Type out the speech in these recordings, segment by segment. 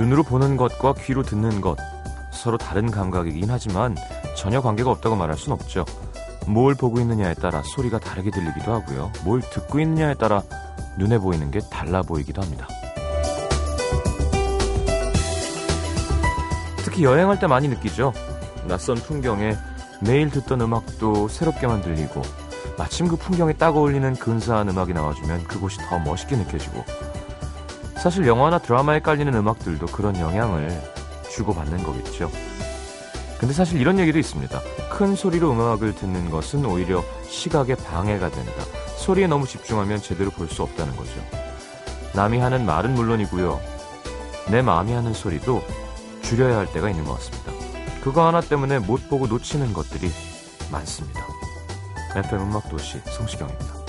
눈으로 보는 것과 귀로 듣는 것 서로 다른 감각이긴 하지만 전혀 관계가 없다고 말할 순 없죠. 뭘 보고 있느냐에 따라 소리가 다르게 들리기도 하고요. 뭘 듣고 있느냐에 따라 눈에 보이는 게 달라 보이기도 합니다. 특히 여행할 때 많이 느끼죠. 낯선 풍경에 매일 듣던 음악도 새롭게만 들리고 마침 그 풍경에 딱 어울리는 근사한 음악이 나와주면 그곳이 더 멋있게 느껴지고 사실 영화나 드라마에 깔리는 음악들도 그런 영향을 주고받는 거겠죠. 근데 사실 이런 얘기도 있습니다. 큰 소리로 음악을 듣는 것은 오히려 시각에 방해가 된다. 소리에 너무 집중하면 제대로 볼 수 없다는 거죠. 남이 하는 말은 물론이고요. 내 마음이 하는 소리도 줄여야 할 때가 있는 것 같습니다. 그거 하나 때문에 못 보고 놓치는 것들이 많습니다. FM 음악도시 성시경입니다.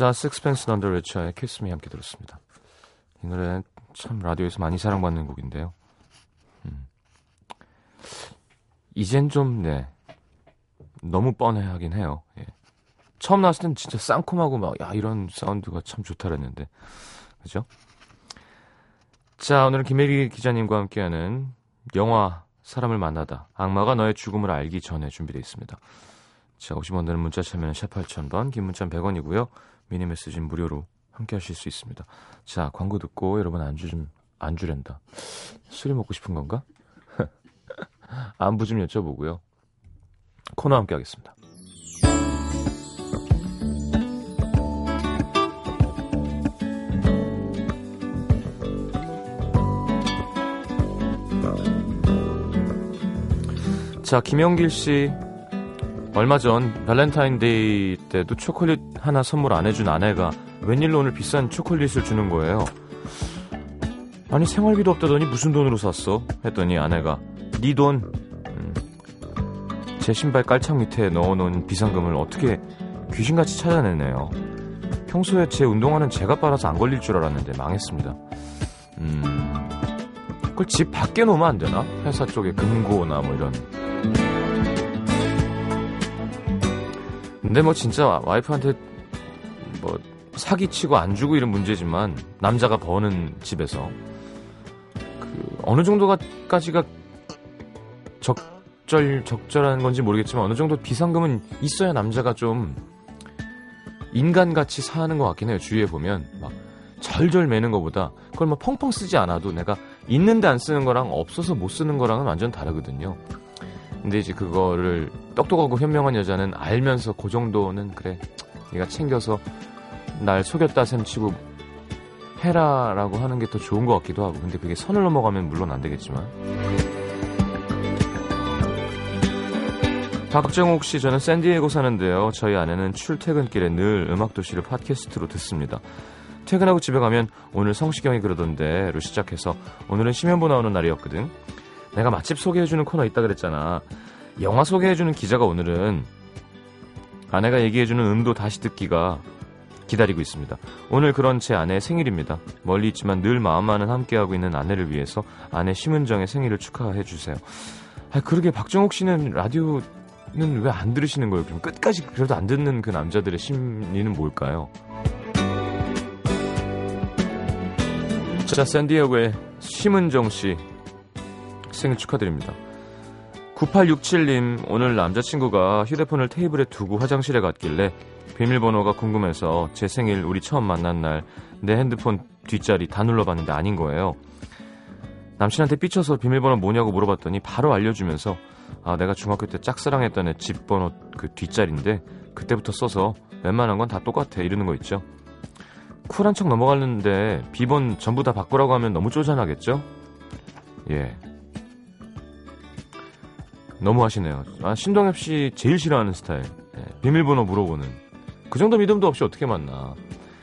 자, 식스펜스 넌더 레처의 키스미 함께 들었습니다. 이 노래는 참 라디오에서 많이 사랑받는 곡인데요. 음. 이젠 좀, 네. 너무 뻔해하긴 해요. 예. 처음 나왔을 땐 진짜 쌍콤하고 막, 야, 이런 사운드가 참 좋다 그랬는데. 그죠? 자, 오늘은 김혜리 기자님과 함께하는 영화 사람을 만나다. 악마가 너의 죽음을 알기 전에 준비되어 있습니다. 자, 50원 드는 문자 참여는 샵 8000번, 긴 문자는 100원이고요. 미니 메시지는 무료로 함께 하실 수 있습니다. 자, 광고 듣고 여러분 안주 좀, 안주랜다. 술이 먹고 싶은 건가? 안부 좀 여쭤보고요. 코너 함께 하겠습니다. 자, 김영길 씨. 얼마 전 발렌타인데이 때도 초콜릿 하나 선물 안 해준 아내가 웬일로 오늘 비싼 초콜릿을 주는 거예요. 아니 생활비도 없다더니 무슨 돈으로 샀어? 했더니 아내가 네 돈. 음, 제 신발 깔창 밑에 넣어놓은 비상금을 어떻게 귀신같이 찾아내네요. 평소에 제 운동화는 제가 빨아서 안 걸릴 줄 알았는데 망했습니다. 음, 그걸 집 밖에 놓으면 안 되나? 회사 쪽에 금고나 뭐 이런. 근데 뭐 진짜 와이프한테 뭐 사기치고 안 주고 이런 문제지만 남자가 버는 집에서 그 어느 정도가까지가 적절 적절한 건지 모르겠지만 어느 정도 비상금은 있어야 남자가 좀 인간같이 사는 것 같긴 해요. 주위에 보면 막 절절 매는 것보다 그걸 뭐 펑펑 쓰지 않아도 내가 있는데 안 쓰는 거랑 없어서 못 쓰는 거랑은 완전 다르거든요. 근데 이제 그거를 똑똑하고 현명한 여자는 알면서 그 정도는 그래 얘가 챙겨서 날 속였다 셈치고 해라라고 하는 게 더 좋은 것 같기도 하고. 근데 그게 선을 넘어가면 물론 안 되겠지만. 박정욱 씨 저는 샌디에고 사는데요. 저희 아내는 출퇴근길에 늘 음악도시를 팟캐스트로 듣습니다. 퇴근하고 집에 가면 오늘 성시경이 그러던데로 시작해서 오늘은 심연보 나오는 날이었거든 내가 맛집 소개해주는 코너 있다 그랬잖아. 영화 소개해주는 기자가 오늘은 아내가 얘기해주는 음도 다시 듣기가 기다리고 있습니다. 오늘 그런 제 아내의 생일입니다. 멀리 있지만 늘 마음만은 함께하고 있는 아내를 위해서 아내 심은정의 생일을 축하해 주세요. 아, 그러게 박정욱 씨는 라디오는 왜 안 들으시는 거예요? 그럼 끝까지 그래도 안 듣는 그 남자들의 심리는 뭘까요? 자, 샌디에고의 심은정 씨 생일 축하드립니다. 9867님, 오늘 남자친구가 휴대폰을 테이블에 두고 화장실에 갔길래 비밀번호가 궁금해서 제 생일 우리 처음 만난 날 내 핸드폰 뒷자리 다 눌러봤는데 아닌 거예요. 남친한테 삐쳐서 비밀번호 뭐냐고 물어봤더니 바로 알려주면서 아 내가 중학교 때 짝사랑했던 애 집 번호 그 뒷자리인데 그때부터 써서 웬만한 건 다 똑같아 이러는 거 있죠. 쿨한 척 넘어갔는데 비번 전부 다 바꾸라고 하면 너무 쪼잔하겠죠? 예. 너무 하시네요. 아, 신동엽 씨 제일 싫어하는 스타일. 예, 비밀번호 물어보는. 그 정도 믿음도 없이 어떻게 만나.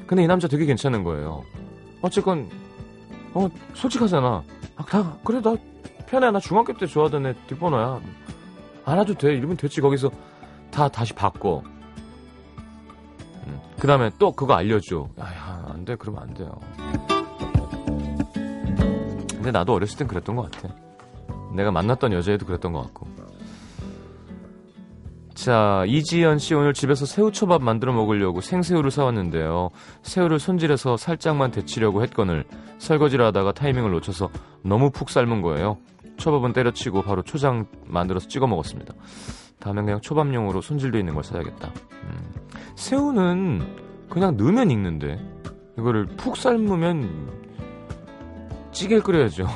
근데 이 남자 되게 괜찮은 거예요. 어쨌건, 어, 솔직하잖아. 아, 다, 그래, 나 편해. 나 중학교 때 좋아하던 애 뒷번호야. 안 와도 돼. 이러면 됐지. 거기서 다 다시 바꿔. 그 다음에 또 그거 알려줘. 야, 야, 안 돼. 그러면 안 돼요. 근데 나도 어렸을 땐 그랬던 것 같아. 내가 만났던 여자애도 그랬던 것 같고. 자, 이지연 씨 오늘 집에서 새우초밥 만들어 먹으려고 생새우를 사왔는데요. 새우를 손질해서 살짝만 데치려고 했거늘 설거지를 하다가 타이밍을 놓쳐서 너무 푹 삶은 거예요. 초밥은 때려치고 바로 초장 만들어서 찍어 먹었습니다. 다음엔 그냥 초밥용으로 손질돼 있는 걸 사야겠다. 음. 새우는 그냥 넣으면 익는데 이거를 푹 삶으면 찌개 를 끓여야죠.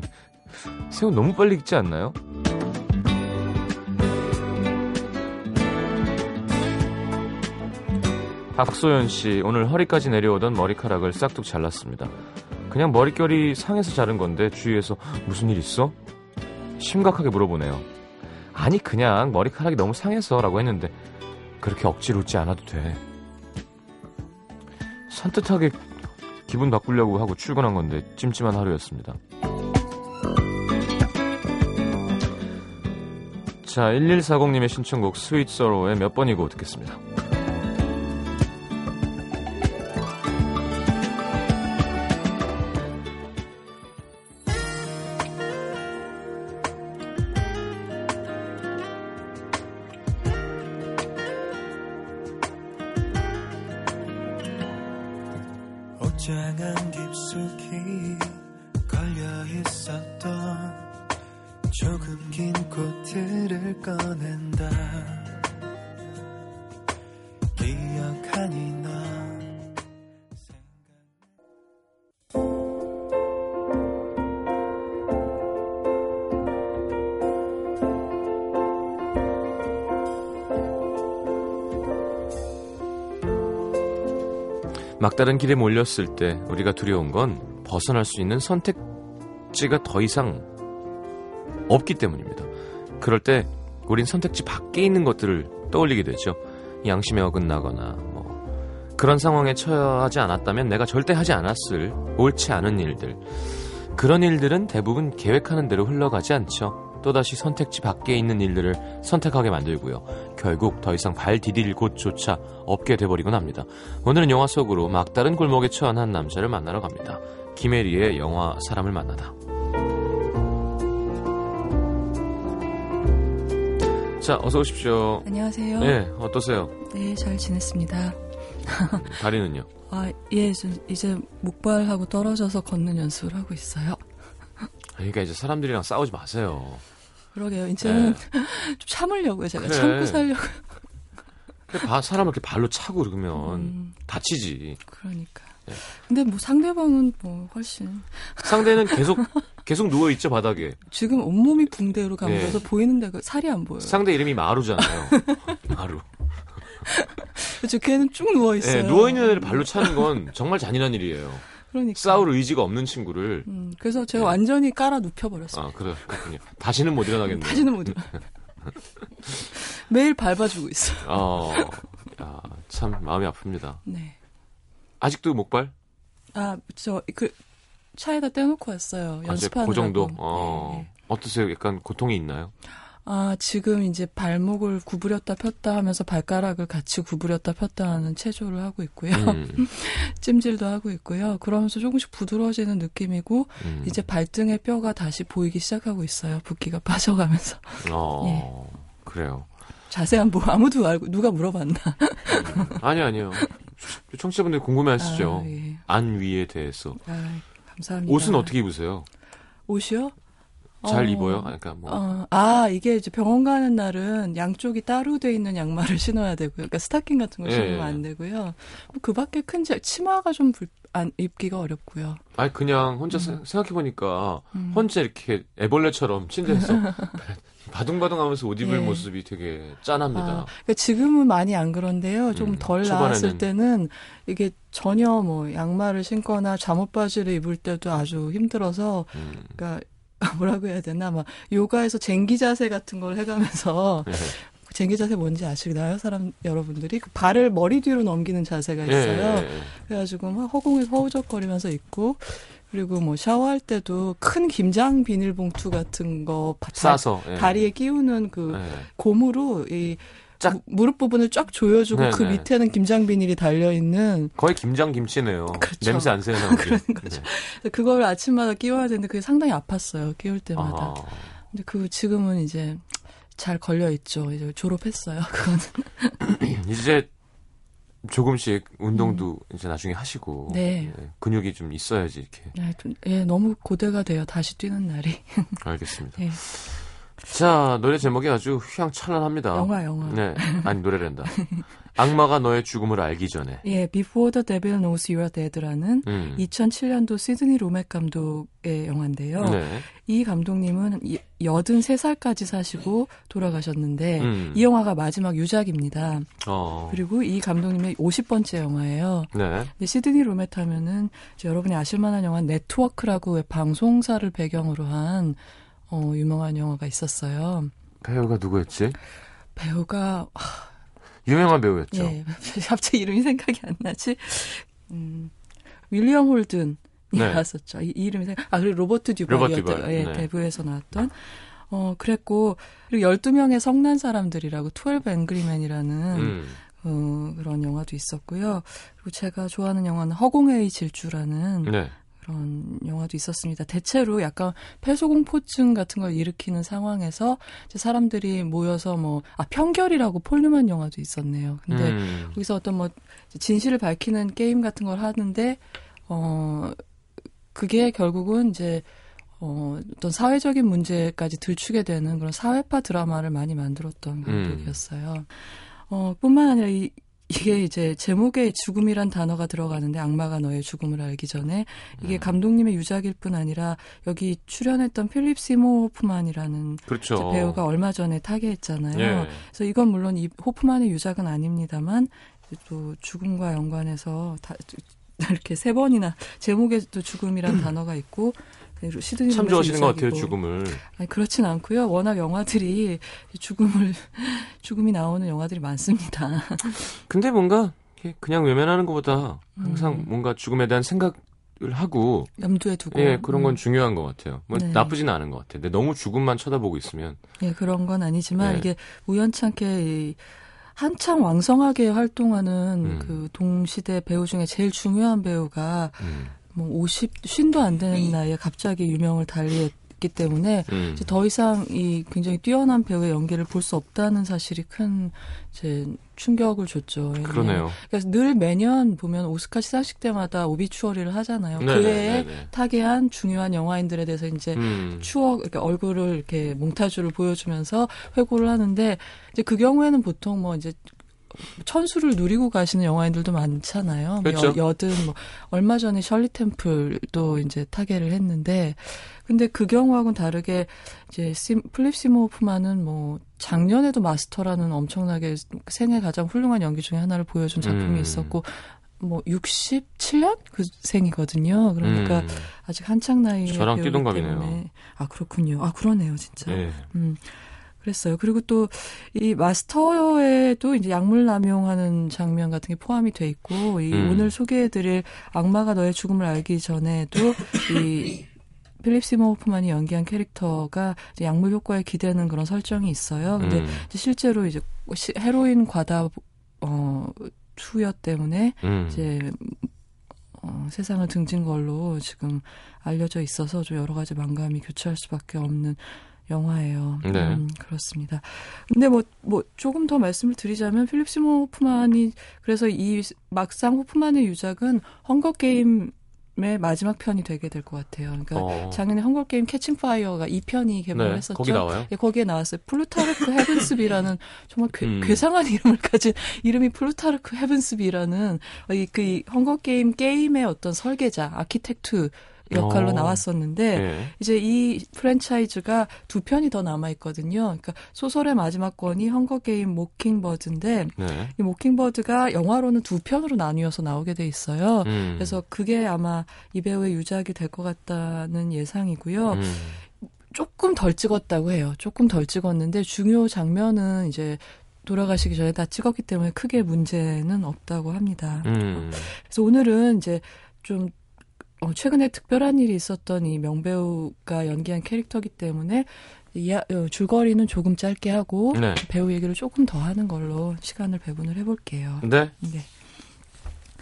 새우 너무 빨리 익지 않나요? 박소연 씨, 오늘 허리까지 내려오던 머리카락을 싹둑 잘랐습니다. 그냥 머릿결이 상해서 자른 건데 주위에서 무슨 일 있어? 심각하게 물어보네요. 아니 그냥 머리카락이 너무 상해서라고 했는데 그렇게 억지로 웃지 않아도 돼. 산뜻하게 기분 바꾸려고 하고 출근한 건데 찜찜한 하루였습니다. 자, 1140님의 신청곡 스윗 소로우의 몇 번이고 듣겠습니다. 막다른 길에 몰렸을 때 우리가 두려운 건 벗어날 수 있는 선택지가 더 이상 없기 때문입니다. 그럴 때 우린 선택지 밖에 있는 것들을 떠올리게 되죠. 양심에 어긋나거나 뭐 그런 상황에 처하지 않았다면 내가 절대 하지 않았을 옳지 않은 일들. 그런 일들은 대부분 계획하는 대로 흘러가지 않죠. 또다시 선택지 밖에 있는 일들을 선택하게 만들고요. 결국 더 이상 발 디딜 곳조차 없게 돼버리곤 합니다. 오늘은 영화 속으로 막다른 골목에 처한 한 남자를 만나러 갑니다. 김혜리의 영화 사람을 만나다. 자, 어서 오십시오. 안녕하세요. 네, 어떠세요? 네, 잘 지냈습니다. 다리는요? 아, 예, 저 이제 목발하고 떨어져서 걷는 연습을 하고 있어요. 그러니까 이제 사람들이랑 싸우지 마세요. 그러게요. 이제는 네. 좀 참으려고요. 제가 그래. 참고 살려고. 그래, 바- 사람을 이렇게 발로 차고 그러면 음, 다치지. 그러니까. 네. 근데 뭐 상대방은 뭐 훨씬 상대는 계속 계속 누워 있죠 바닥에. 지금 온몸이 붕대로 감겨서 네. 보이는데 그 살이 안 보여요. 상대 이름이 마루잖아요. 마루. 그렇죠. 걔는 쭉 누워 있어요. 네, 누워 있는 애를 발로 차는 건 정말 잔인한 일이에요. 그러니까. 싸울 의지가 없는 친구를. 음, 그래서 제가 네. 완전히 깔아 눕혀 버렸어요. 아 그래 그렇군요. 다시는 못 일어나겠네요. 다시는 못 일어나. 매일 밟아주고 있어요. 어, 야, 참 마음이 아픕니다. 네. 아직도 목발? 아, 저 그 차에다 떼놓고 왔어요. 아직 연습하느라고. 그 정도. 네, 어, 네. 어떠세요? 약간 고통이 있나요? 아, 지금 이제 발목을 구부렸다 폈다 하면서 발가락을 같이 구부렸다 폈다 하는 체조를 하고 있고요. 음, 찜질도 하고 있고요. 그러면서 조금씩 부드러워지는 느낌이고, 음. 이제 발등의 뼈가 다시 보이기 시작하고 있어요. 붓기가 빠져가면서. 어, 예. 그래요. 자세한 뭐 아무도 알고, 누가 물어봤나. 아니 아니요. 청취자분들 궁금해하시죠? 아, 예. 안 위에 대해서. 아, 감사합니다. 옷은 어떻게 입으세요? 옷이요? 잘 어, 입어요? 그러니까 뭐 어, 아, 이게 이제 병원 가는 날은 양쪽이 따로 돼 있는 양말을 신어야 되고요. 그러니까 스타킹 같은 거 예, 신으면 예. 안 되고요. 뭐 그 밖에 큰 지- 치마가 좀 불, 안, 입기가 어렵고요. 아니 그냥 혼자 생각해 보니까 음. 혼자 이렇게 애벌레처럼 침대에서 바둥바둥하면서 옷 입을 예. 모습이 되게 짠합니다. 아, 그러니까 지금은 많이 안 그런데요. 좀 음, 덜. 나았을 때는 이게 전혀 뭐 양말을 신거나 잠옷 바지를 입을 때도 아주 힘들어서 음. 그러니까 뭐라고 해야 되나 막 요가에서 쟁기 자세 같은 걸 해가면서 예. 쟁기 자세 뭔지 아시나요, 사람 여러분들이 그 발을 머리 뒤로 넘기는 자세가 예, 있어요. 예, 예. 그래가지고 막 허공에서 허우적거리면서 있고 그리고 뭐 샤워할 때도 큰 김장 비닐봉투 같은 거 바- 다- 싸서 예. 다리에 끼우는 그 예. 고무로 이 쫙. 무- 무릎 부분을 쫙 조여주고 네, 그 네. 밑에는 김장 비닐이 달려 있는 거의 김장 김치네요. 그렇죠. 냄새 안 새는. 그런 거죠. 그걸 아침마다 끼워야 되는데 그게 상당히 아팠어요. 끼울 때마다. 아, 근데 그 지금은 이제 잘 걸려 있죠. 이제 졸업했어요. 그거는. 이제 조금씩 운동도 이제 나중에 하시고 음. 네. 예, 근육이 좀 있어야지 이렇게 네, 좀, 예, 너무 고대가 돼요. 다시 뛰는 날이. 알겠습니다. 예. 자 노래 제목이 아주 휘황찬란합니다. 영화, 영화. 네, 아니 노래란다. 악마가 너의 죽음을 알기 전에. 예, Before the Devil Knows You're Dead라는 음. 2007년도 시드니 로맥 감독의 영화인데요. 네. 이 감독님은 83살까지 사시고 돌아가셨는데 음. 이 영화가 마지막 유작입니다. 어. 그리고 이 감독님의 50번째 영화예요. 네. 근데 시드니 루멧 하면은 여러분이 아실 만한 영화 네트워크라고 왜 방송사를 배경으로 한 어, 유명한 영화가 있었어요. 배우가 누구였지? 배우가 유명한 배우였죠. 예 갑자기 이름이 생각이 안 나지. 음, 윌리엄 홀든 이 네. 나왔었죠. 이, 이 이름이 생각. 아 그리고 로버트 듀발이었죠. 듀발, 예, 네. 대부에서 나왔던. 어 그랬고 그리고 12명의 성난 사람들이라고 12 앵그리맨이라는 음. 어, 그런 영화도 있었고요. 그리고 제가 좋아하는 영화는 허공의 질주라는 네. 그런 영화도 있었습니다. 대체로 약간 폐소공포증 같은 걸 일으키는 상황에서 사람들이 모여서 뭐, 아, 편결이라고 폴류만 영화도 있었네요. 근데 음. 거기서 어떤 뭐, 진실을 밝히는 게임 같은 걸 하는데, 어, 그게 결국은 이제, 어, 어떤 사회적인 문제까지 들추게 되는 그런 사회파 드라마를 많이 만들었던 감독이었어요. 어, 뿐만 아니라 이, 이게 이제 제목에 죽음이란 단어가 들어가는데 악마가 너의 죽음을 알기 전에 이게 감독님의 유작일 뿐 아니라 여기 출연했던 필립 시모 호프만이라는 그렇죠. 배우가 얼마 전에 타계했잖아요. 예. 그래서 이건 물론 이 호프만의 유작은 아닙니다만 또 죽음과 연관해서 다 이렇게 세 번이나 제목에도 죽음이란 단어가 있고 시드니 참 로맨스 좋아하시는 것 같아요. 죽음을. 아니, 그렇진 않고요. 워낙 영화들이 죽음을 죽음이 나오는 영화들이 많습니다. 근데 뭔가 그냥 외면하는 것보다 항상 음. 뭔가 죽음에 대한 생각을 하고 염두에 두고 예 그런 건 음. 중요한 것 같아요. 뭐 네. 나쁘지는 않은 것 같아요. 근데 너무 죽음만 쳐다보고 있으면 예, 그런 건 아니지만 네. 이게 우연찮게 이 한창 왕성하게 활동하는 음. 그 동시대 배우 중에 제일 중요한 배우가 음, 뭐 50, 쉰도 안 되는 나이에 갑자기 유명을 달리했기 때문에 음. 이제 더 이상 이 굉장히 뛰어난 배우의 연기를 볼 수 없다는 사실이 큰 이제 충격을 줬죠. 예. 그러네요. 그래서 늘 매년 보면 오스카 시상식 때마다 오비추어리를 하잖아요. 네, 그 네, 해에 네, 네. 타계한 중요한 영화인들에 대해서 이제 음. 추억, 이렇게 얼굴을 이렇게 몽타주를 보여주면서 회고를 하는데 이제 그 경우에는 보통 뭐 이제 천수를 누리고 가시는 영화인들도 많잖아요. 뭐 그렇죠. 여, 여든 뭐 얼마 전에 셜리 템플도 이제 타계를 했는데 근데 그 경우하고는 다르게 이제 심, 필립 시모 호프만은 뭐 작년에도 마스터라는 엄청나게 생애 가장 훌륭한 연기 중에 하나를 보여준 작품이 음. 있었고 뭐 67년 그 생이거든요. 그러니까 음. 아직 한창 나이에 저랑. 때문에. 아 그렇군요. 아 그러네요, 진짜. 예. 음. 그랬어요. 그리고 또 이 마스터에도 이제 약물 남용하는 장면 같은 게 포함이 돼 있고 이 음. 오늘 소개해드릴 악마가 너의 죽음을 알기 전에도 이 필립 시모 호프만이 연기한 캐릭터가 이제 약물 효과에 기대는 그런 설정이 있어요. 근데 음. 실제로 이제 시- 헤로인 과다 어 투여 때문에 음. 이제 어, 세상을 등진 걸로 지금 알려져 있어서 좀 여러 가지 만감이 교차할 수밖에 없는 영화예요. 네. 음, 그렇습니다. 근데 뭐, 뭐, 조금 더 말씀을 드리자면, 필립 시모 호프만이, 그래서 이, 막상 호프만의 유작은 Hunger Game의 마지막 편이 되게 될 것 같아요. 그러니까 어. 작년에 Hunger Game Catching Fire가 2편이 개봉을 네, 했었죠. 거기 나와요? 예, 거기에 나왔어요. 플루타르크 헤븐스비라는 정말 괴, 음. 괴상한 이름을 가진 이름이 플루타르크 헤븐스비라는 이, 그이 Hunger Game 게임의 어떤 설계자, architect 역할로 어. 나왔었는데 예. 이제 이 프랜차이즈가 두 편이 더 남아 있거든요. 그러니까 소설의 마지막 권이 Hunger Game Mockingbird인데 네. 이 Mockingbird가 영화로는 두 편으로 나뉘어서 나오게 돼 있어요. 음. 그래서 그게 아마 이 배우의 유작이 될 것 같다는 예상이고요. 음. 조금 덜 찍었다고 해요. 조금 덜 찍었는데 중요 장면은 이제 돌아가시기 전에 다 찍었기 때문에 크게 문제는 없다고 합니다. 음. 그래서 오늘은 이제 좀 어, 최근에 특별한 일이 있었던 이 명배우가 연기한 캐릭터기 때문에 이, 어, 줄거리는 조금 짧게 하고 네. 배우 얘기를 조금 더 하는 걸로 시간을 배분을 해볼게요. 네. 네.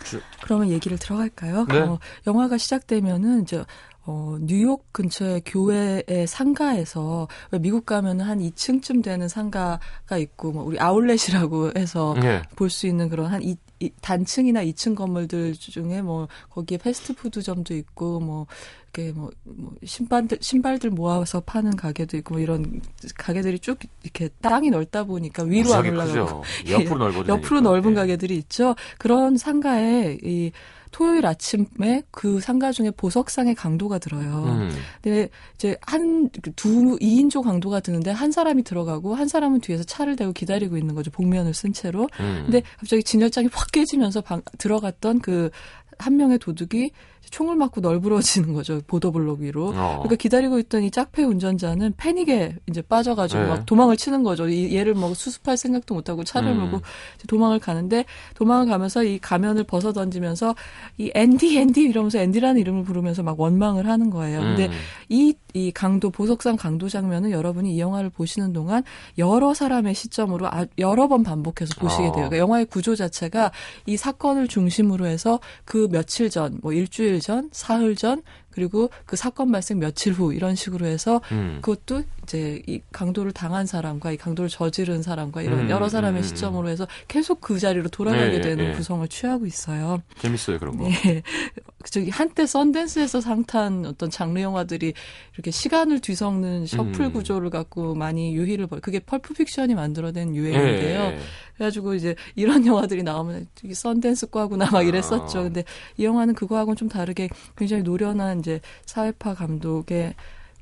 주- 그러면 얘기를 들어갈까요? 네. 어, 영화가 시작되면은 이제 어, 뉴욕 근처의 교회의 상가에서 왜 미국 가면은 한 2층쯤 되는 상가가 있고 뭐 우리 아울렛이라고 해서 예. 볼수 있는 그런 한 이, 이 단층이나 2층 건물들 중에 뭐 거기에 패스트푸드점도 있고 뭐 이렇게 뭐, 뭐 신발들 신발들 모아서 파는 가게도 있고 뭐 이런 가게들이 쭉 이렇게 땅이 넓다 보니까 위로 안 올라가고 크죠. 옆으로 넓어져. 옆으로 넓은 가게들이 있죠. 그런 상가에 이 토요일 아침에 그 상가 중에 보석상의 강도가 들어요. 음. 근데 이제 한두 2인조 강도가 드는데 한 사람이 들어가고 한 사람은 뒤에서 차를 대고 기다리고 있는 거죠. 복면을 쓴 채로. 음. 근데 갑자기 진열장이 확 깨지면서 방- 들어갔던 그 한 명의 도둑이 총을 맞고 널브러지는 거죠. 보도블록 위로. 어. 그러니까 기다리고 있던 이 짝패 운전자는 패닉에 이제 빠져가지고 네. 막 도망을 치는 거죠. 이 얘를 뭐 수습할 생각도 못하고 차를 음. 몰고 도망을 가는데 도망을 가면서 이 가면을 벗어 던지면서 이 앤디 앤디 이러면서 앤디라는 이름을 부르면서 막 원망을 하는 거예요. 근데 음. 이, 이 강도, 보석상 강도 장면은 여러분이 이 영화를 보시는 동안 여러 사람의 시점으로 아- 여러 번 반복해서 보시게 어. 돼요. 그러니까 영화의 구조 자체가 이 사건을 중심으로 해서 그 며칠 전, 뭐 일주일 전, 사흘 전, 그리고 그 사건 발생 며칠 후 이런 식으로 해서 음. 그것도 이제 이 강도를 당한 사람과 이 강도를 저지른 사람과 이런 음, 여러 사람의 음, 시점으로 해서 계속 그 자리로 돌아가게 네, 되는 네. 구성을 취하고 있어요. 재밌어요 그런 거. 네. 저기 한때 썬댄스에서 상탄 어떤 장르 영화들이 이렇게 시간을 뒤섞는 셔플 음. 구조를 갖고 많이 유희를 벌. 그게 펄프 픽션이 만들어낸 유행인데요. 예. 그래가지고 이제 이런 영화들이 나오면 이게 썬댄스 과구나 막 이랬었죠. 아. 근데 이 영화는 그거하고는 좀 다르게 굉장히 노련한 이제 사회파 감독의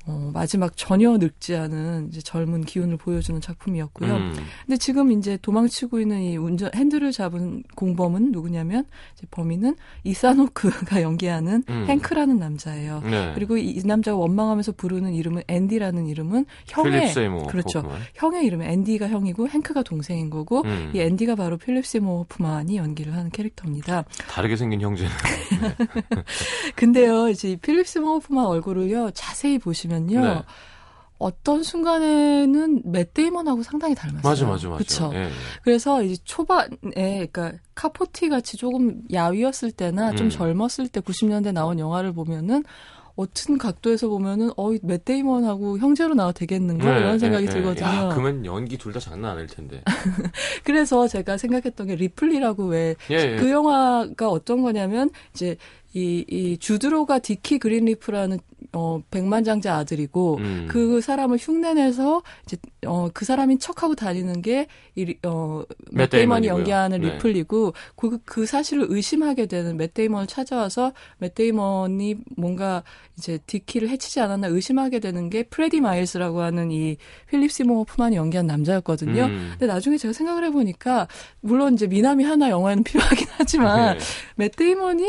어, 마지막 전혀 늙지 않은 이제 젊은 기운을 보여주는 작품이었고요. 음. 근데 지금 이제 도망치고 있는 이 운전 핸들을 잡은 공범은 누구냐면 이제 범인은 이사노크가 연기하는 음. 행크라는 남자예요. 네. 그리고 이, 이 남자가 원망하면서 부르는 이름은 앤디라는 이름은 형의 그렇죠. 호프만. 형의 이름은 앤디가 형이고 행크가 동생인 거고 음. 이 앤디가 바로 필립 시모 호프만이 연기를 하는 캐릭터입니다. 다르게 생긴 형제는. 근데요, 이제 이 필립 시모 호프만 얼굴을요 자세히 보시면 요. 네. 어떤 순간에는 맷 데이먼하고 상당히 닮았어요. 맞아 맞아 맞아. 그쵸? 예, 예. 그래서 이제 초반에 그러니까 카포티 같이 조금 야위었을 때나 좀 음. 젊었을 때 90년대 나온 영화를 보면은 어떤 각도에서 보면은 어이 맷 데이먼하고 형제로 나와 되겠는가 네, 이런 생각이 예, 예. 들거든요. 야, 그러면 연기 둘 다 장난 아닐 텐데. 그래서 제가 생각했던 게 리플리라고 왜그 예, 예. 영화가 어떤 거냐면 이제 이, 이 주드로가 디키 그린리프라는 어 백만장자 아들이고 음. 그 사람을 흉내내서 이제 어 그 사람인 척하고 다니는 게이 어 맷맷 데이먼이 데이먼이고요. 연기하는 네. 리플리고 그, 그 사실을 의심하게 되는 맷 데이먼을 찾아와서 맷 데이먼이 뭔가 이제 디키를 해치지 않았나 의심하게 되는 게 프레디 마일스라고 하는 이 필립 시모 호프만이 연기한 남자였거든요. 음. 근데 나중에 제가 생각을 해보니까 물론 이제 미남이 하나 영화에는 필요하긴 하지만 예. 맷 데이먼이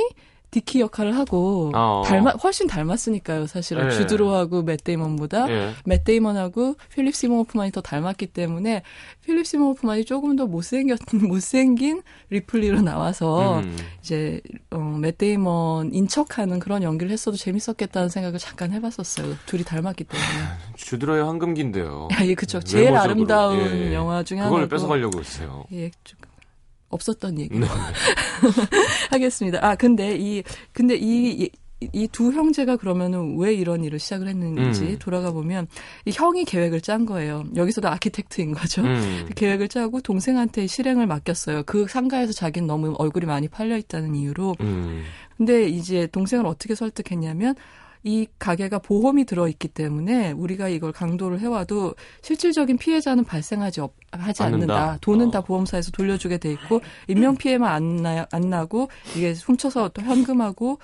디키 역할을 하고 어. 닮아 훨씬 닮았으니까요. 사실은 예. 주드로하고 맷 데이먼보다 예. 맷 데이먼하고 필립 시모 호프만이 더 닮았기 때문에 필립 시모 호프만이 조금 더 못생겼 못생긴 리플리로 나와서 음. 이제 어, 맷 데이먼 인 척하는 그런 연기를 했어도 재밌었겠다는 생각을 잠깐 해봤었어요. 둘이 닮았기 때문에. 주드로의 황금기인데요. 야, 예, 그쵸. 제일 외모적으로. 아름다운 예. 영화 중에 그걸 하나고. 뺏어가려고 했어요. 예, 좀 없었던 얘기 네. 하겠습니다. 아, 근데 이 근데 이 이두 형제가 그러면은 왜 이런 일을 시작을 했는지 음. 돌아가 보면 이 형이 계획을 짠 거예요. 여기서도 architect인 거죠. 음. 계획을 짜고 동생한테 실행을 맡겼어요. 그 상가에서 자기는 너무 얼굴이 많이 팔려 있다는 이유로. 음. 근데 이제 동생을 어떻게 설득했냐면 이 가게가 보험이 들어있기 때문에 우리가 이걸 강도를 해와도 실질적인 피해자는 발생하지 없- 하지 않는다. 않는다. 돈은 어. 다 보험사에서 돌려주게 돼 있고 인명 피해만 안, 나, 안 나고 이게 훔쳐서 또 현금하고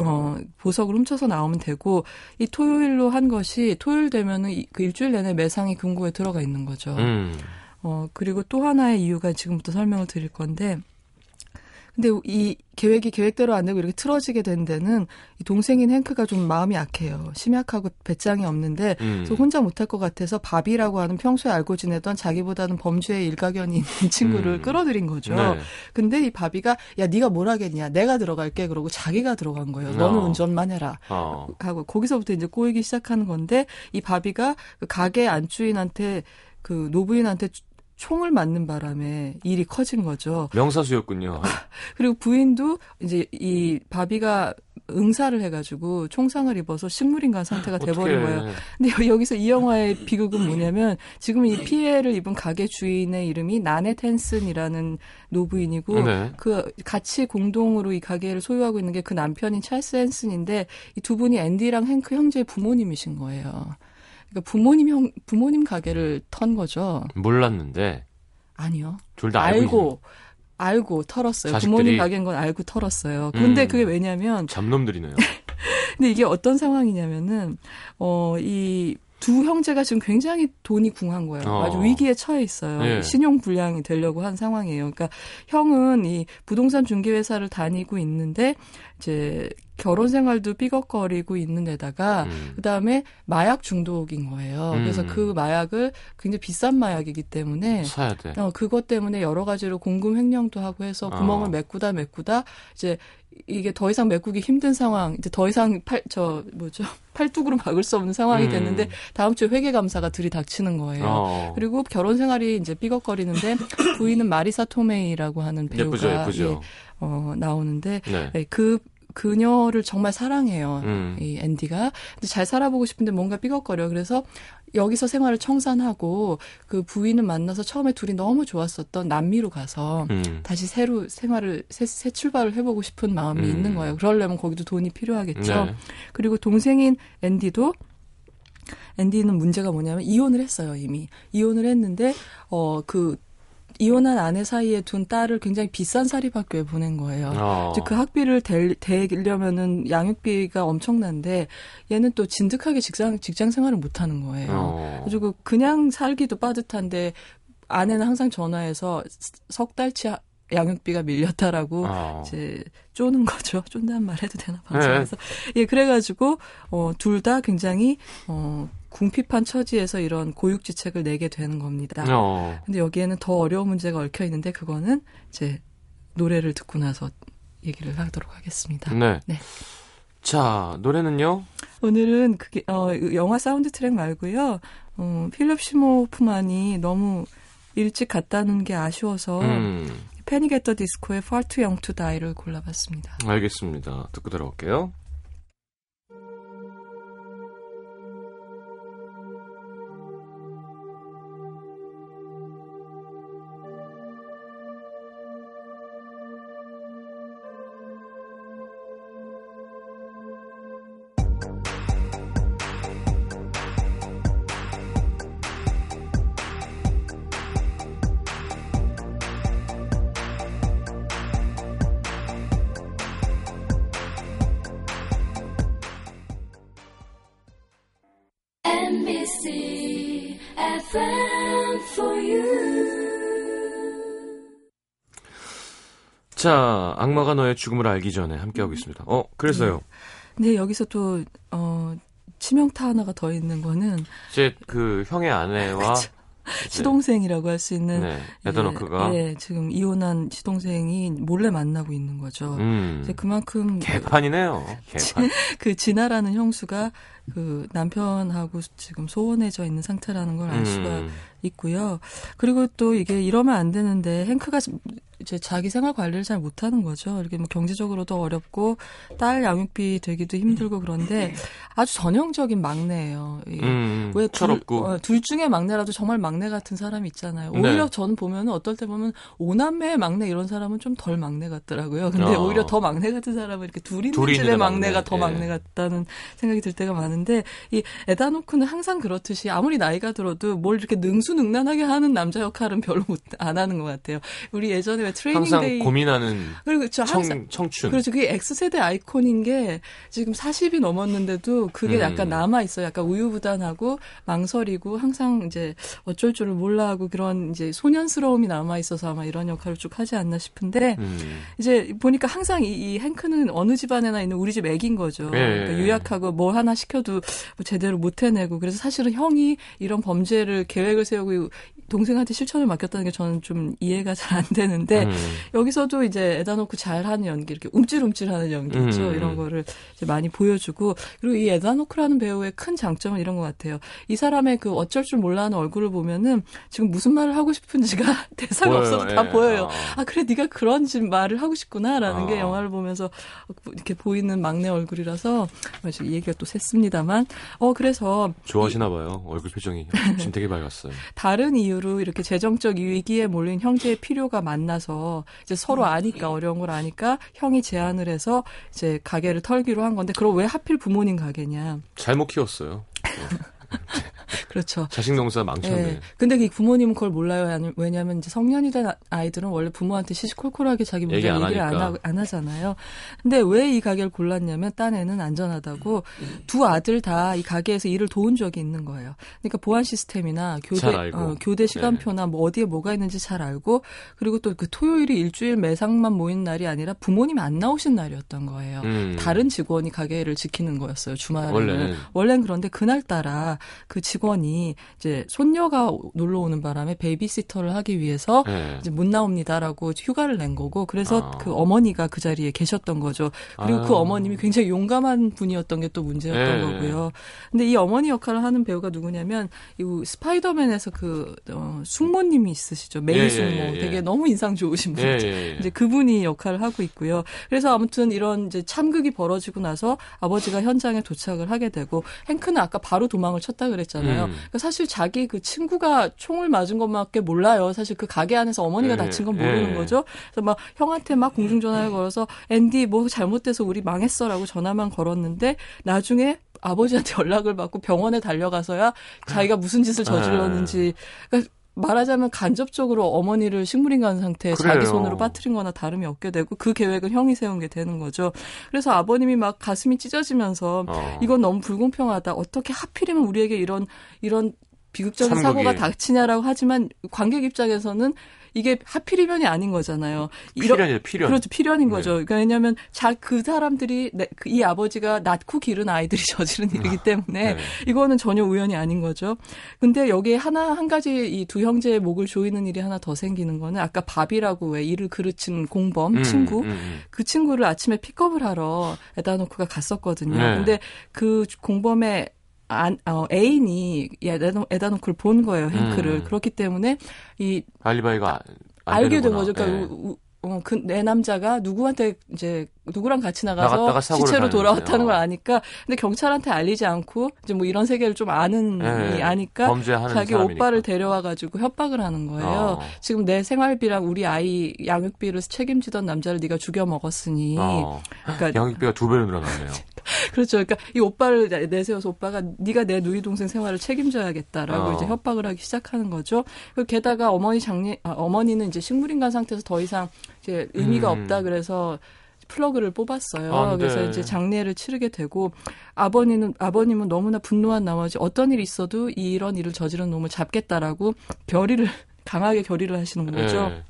어, 보석을 훔쳐서 나오면 되고 이 토요일로 한 것이 토요일 되면은 이- 그 일주일 내내 매상이 금고에 들어가 있는 거죠. 음. 어, 그리고 또 하나의 이유가 지금부터 설명을 드릴 건데, 근데 이 계획이 계획대로 안 되고 이렇게 틀어지게 된 데는 이 동생인 행크가 좀 마음이 약해요. 심약하고 배짱이 없는데 음. 그래서 혼자 못할 것 같아서 밥이라고 하는 평소에 알고 지내던 자기보다는 범죄에 일가견이 있는 친구를 음. 끌어들인 거죠. 네. 근데 이 바비가 야 네가 뭘 하겠냐 내가 들어갈게 그러고 자기가 들어간 거예요. 너는 어. 운전만 해라. 어. 하고 거기서부터 이제 꼬이기 시작하는 건데 이 바비가 그 가게 안주인한테 그 노부인한테 총을 맞는 바람에 일이 커진 거죠. 명사수였군요. 그리고 부인도 이제 이 바비가 응사를 해가지고 총상을 입어서 식물인간 상태가 돼버린. 거예요. 근데 여- 여기서 이 영화의 비극은 뭐냐면 지금 이 피해를 입은 가게 주인의 이름이 나네 텐슨이라는 노부인이고 네. 그 같이 공동으로 이 가게를 소유하고 있는 게 그 남편인 찰스 헨슨인데 이 두 분이 앤디랑 행크 형제의 부모님이신 거예요. 그러니까 부모님 형 부모님 가게를 턴 거죠. 몰랐는데 아니요. 둘 다 알고, 알고 알고 털었어요. 부모님 가게인 건 알고 털었어요. 근데 음. 그게 왜냐면 잡놈들이네요. 근데 이게 어떤 상황이냐면은 어이 두 형제가 지금 굉장히 돈이 궁한 거예요. 어. 아주 위기에 처해 있어요. 예. 신용 불량이 되려고 한 상황이에요. 그러니까 형은 이 부동산 중개 회사를 다니고 있는데 이제 결혼 생활도 삐걱거리고 있는 데다가 음. 그다음에 마약 중독인 거예요. 그래서 음. 그 마약을 굉장히 비싼 마약이기 때문에 사야 돼. 어, 그것 때문에 여러 가지로 공금 횡령도 하고 해서 구멍을 어. 메꾸다 메꾸다 이제 이게 더 이상 메꾸기 힘든 상황, 이제 더 이상 팔, 저, 뭐죠. 팔뚝으로 막을 수 없는 상황이 음. 됐는데 다음 주에 회계감사가 들이닥치는 거예요. 어. 그리고 결혼 생활이 이제 삐걱거리는데 부인은 마리사 토메이라고 하는 배우가 예쁘죠, 예쁘죠. 예, 어, 나오는데 네. 예, 그 그녀를 정말 사랑해요. 음. 이 앤디가. 근데 잘 살아보고 싶은데 뭔가 삐걱거려. 그래서 여기서 생활을 청산하고 그 부인을 만나서 처음에 둘이 너무 좋았었던 남미로 가서 음. 다시 새로 생활을 새, 새 출발을 해보고 싶은 마음이 음. 있는 거예요. 그러려면 거기도 돈이 필요하겠죠. 네. 그리고 동생인 앤디도 앤디는 문제가 뭐냐면 이혼을 했어요 이미 이혼을 했는데 어 그 이혼한 아내 사이에 둔 딸을 굉장히 비싼 사립학교에 보낸 거예요. 어. 그 학비를 댈, 대려면은 양육비가 엄청난데 얘는 또 진득하게 직장 직장 생활을 못 하는 거예요. 어. 그래가지고 그냥 살기도 빠듯한데 아내는 항상 전화해서 석 달치 하- 양육비가 밀렸다라고 어. 이제 쪼는 거죠. 쫀다는 말 해도 되나 방송에서. 예, 그래가지고 어, 둘 다 굉장히 어, 궁핍한 처지에서 이런 고육지책을 내게 되는 겁니다. 어. 근데 여기에는 더 어려운 문제가 얽혀 있는데 그거는 이제 노래를 듣고 나서 얘기를 하도록 하겠습니다. 네. 네. 자, 노래는요? 오늘은 그게 어 영화 사운드 트랙 말고요. 어 필립 시모 호프만이 너무 일찍 갔다는 게 아쉬워서 음. Panic at the Disco의 Far Too Young to Die를 골라봤습니다. 알겠습니다. 듣고 들어올게요. 자, 악마가 너의 죽음을 알기 전에 함께하고 있습니다. 어, 그래서요. 근데 여기서 또 어, 치명타 하나가 더 있는 거는 제그 형의 아내와 그쵸. 시동생이라고 할 수 있는 네, 에더노크가 예, 예, 지금 이혼한 시동생이 몰래 만나고 있는 거죠. 음. 이제 그만큼 개판이네요. 개판. 그 진아라는 형수가 그 남편하고 지금 소원해져 있는 상태라는 걸알 수가 음. 있고요. 그리고 또 이게 이러면 안 되는데 행크가 이제 자기 생활 관리를 잘 못하는 거죠. 이렇게 뭐 경제적으로도 어렵고 딸 양육비 되기도 힘들고 그런데 아주 전형적인 막내예요. 이 음, 왜 둘, 철없고. 어, 둘 중에 막내라도 정말 막내 같은 사람이 있잖아요. 네. 오히려 저는 보면 어떨 때 보면 오남매의 막내 이런 사람은 좀 덜 막내 같더라고요. 근데 어. 오히려 더 막내 같은 사람은 이렇게 둘 있는 둘이 집의 막내가 막내. 더 예. 막내 같다는 생각이 들 때가 많은데 이 에단 호크는 항상 그렇듯이 아무리 나이가 들어도 뭘 이렇게 능수 능란하게 하는 남자 역할은 별로 못, 안 하는 것 같아요. 우리 예전에 왜 트레이닝 항상 Day 고민하는 그리고 저 항상 청, 청춘. 그렇죠. 그게 X세대 아이콘인 게 지금 40이 넘었는데도 그게 음. 약간 남아 있어요. 약간 우유부단하고 망설이고 항상 이제 어쩔 줄을 몰라 하고 그런 이제 소년스러움이 남아 있어서 아마 이런 역할을 쭉 하지 않나 싶은데 음. 이제 보니까 항상 이, 이 행크는 어느 집안에나 있는 우리 집 애긴 거죠. 예, 예, 그러니까 예. 유약하고 뭘 하나 시켜도 뭐 제대로 못 해내고 그래서 사실은 형이 이런 범죄를 계획을 세우고 we 동생한테 실천을 맡겼다는 게 저는 좀 이해가 잘 안 되는데 음. 여기서도 이제 에다 놓고 잘하는 연기 이렇게 움찔움찔하는 연기 있죠. 음. 이런 거를 이제 많이 보여주고 그리고 이 에다 노크라는 배우의 큰 장점은 이런 것 같아요. 이 사람의 그 어쩔 줄 몰라하는 얼굴을 보면은 지금 무슨 말을 하고 싶은지가 대사가 보여요. 없어도 다 예. 보여요. 어. 아 그래 네가 그런 지- 말을 하고 싶구나라는 게 어. 영화를 보면서 이렇게 보이는 막내 얼굴이라서 이 얘기가 또 샜습니다만 어 그래서 좋아하시나 봐요. 얼굴 표정이 지금 되게 밝았어요. 다른 이유 로 이렇게 재정적 위기에 몰린 형제의 필요가 만나서 이제 서로 아니까 어려운 걸 아니까 형이 제안을 해서 이제 가게를 털기로 한 건데 그럼 왜 하필 부모님 가게냐? 잘못 키웠어요. 그렇죠. 자식 농사 망쳤네. 예. 근데 이 부모님은 그걸 몰라요. 왜냐하면 이제 성년이 된 아- 아이들은 원래 부모한테 시시콜콜하게 자기 문제 얘기 안 얘기를 안. 하, 안 하잖아요. 근데 왜 이 가게를 골랐냐면 딴에는 안전하다고 두 아들 다 이 가게에서 일을 도운 적이 있는 거예요. 그러니까 보안 시스템이나 교대. 어, 교대 시간표나 뭐 어디에 뭐가 있는지 잘 알고 그리고 또 그 토요일이 일주일 매상만 모인 날이 아니라 부모님이 안 나오신 날이었던 거예요. 음. 다른 직원이 가게를 지키는 거였어요. 주말에는. 원래는. 원래는 그런데 그날 따라 그 직원 이 이제 손녀가 놀러 오는 바람에 베이비시터를 하기 위해서 예. 이제 못 나옵니다라고 휴가를 낸 거고 그래서 아. 그 어머니가 그 자리에 계셨던 거죠. 그리고 아. 그 어머님이 굉장히 용감한 분이었던 게 또 문제였던 예. 거고요. 근데 이 어머니 역할을 하는 배우가 누구냐면 이 스파이더맨에서 그 어, 숙모님이 있으시죠. 메이 예, 예, 숙모. 예, 예. 되게 너무 인상 좋으신 분. 예. 이제 그분이 역할을 하고 있고요. 그래서 아무튼 이런 이제 참극이 벌어지고 나서 아버지가 현장에 도착을 하게 되고 행크는 아까 바로 도망을 쳤다 그랬잖아요. 음. 그러니까 사실 자기 그 친구가 총을 맞은 것밖에 몰라요. 사실 그 가게 안에서 어머니가 예, 다친 건 모르는 예. 거죠. 그래서 막 형한테 막 공중전화를 걸어서 앤디 뭐 잘못돼서 우리 망했어라고 전화만 걸었는데 나중에 아버지한테 연락을 받고 병원에 달려가서야 자기가 무슨 짓을 저질렀는지 그러니까 말하자면 간접적으로 어머니를 식물인간 상태에 자기 그래요. 손으로 빠뜨린 거나 다름이 없게 되고 그 계획을 형이 세운 게 되는 거죠. 그래서 아버님이 막 가슴이 찢어지면서 어. 이건 너무 불공평하다. 어떻게 하필이면 우리에게 이런 이런 비극적인 참극이. 사고가 닥치냐라고 하지만 관객 입장에서는 이게 하필이면이 아닌 거잖아요. 필연이죠, 필연. 그렇죠. 필연인 네. 거죠. 그러니까 왜냐하면 자, 그 사람들이, 내- 그이 아버지가 낳고 기른 아이들이 저지른 일이기 때문에 네. 이거는 전혀 우연이 아닌 거죠. 근데 여기에 하나, 한 가지 이 두 형제의 목을 조이는 일이 하나 더 생기는 거는 아까 밥이라고 왜 일을 그르친 공범, 음, 친구. 음, 음. 그 친구를 아침에 픽업을 하러 에다노크가 갔었거든요. 네. 근데 그 공범의 안, 어, 애인이 에다노, 에다노크를 본 거예요, 행크를. 음. 그렇기 때문에 이 알리바이가 안 알게 된. 거죠. 그러니까 예. 우- 어, 그, 내 남자가 누구한테 이제 누구랑 같이 나가서 시체로. 돌아왔다는 걸 아니까 근데 경찰한테 알리지 않고 이제 뭐 이런 세계를 좀 아는 예. 이 아니까 자기 사람이니까. 오빠를 데려와 가지고 협박을 하는 거예요. 어. 지금 내 생활비랑 우리 아이 양육비를 책임지던 남자를 네가 죽여 먹었으니 어. 그러니까 양육비가 두 배로 늘어났네요. 그렇죠. 그러니까 이 오빠를 내- 내세워서 오빠가 네가 내 누이 동생 생활을 책임져야겠다라고 어. 이제 협박을 하기 시작하는 거죠. 그리고 게다가 어머니 장례 아, 어머니는 이제 식물인간 상태에서 더 이상 이제 의미가 음. 없다 그래서 플러그를 뽑았어요. 안 돼. 그래서 이제 장례를 치르게 되고 아버님은 아버님은 너무나 분노한 나머지 어떤 일이 있어도 이런 일을 저지른 놈을 잡겠다라고 결의를 강하게 결의를 하시는 거죠. 예.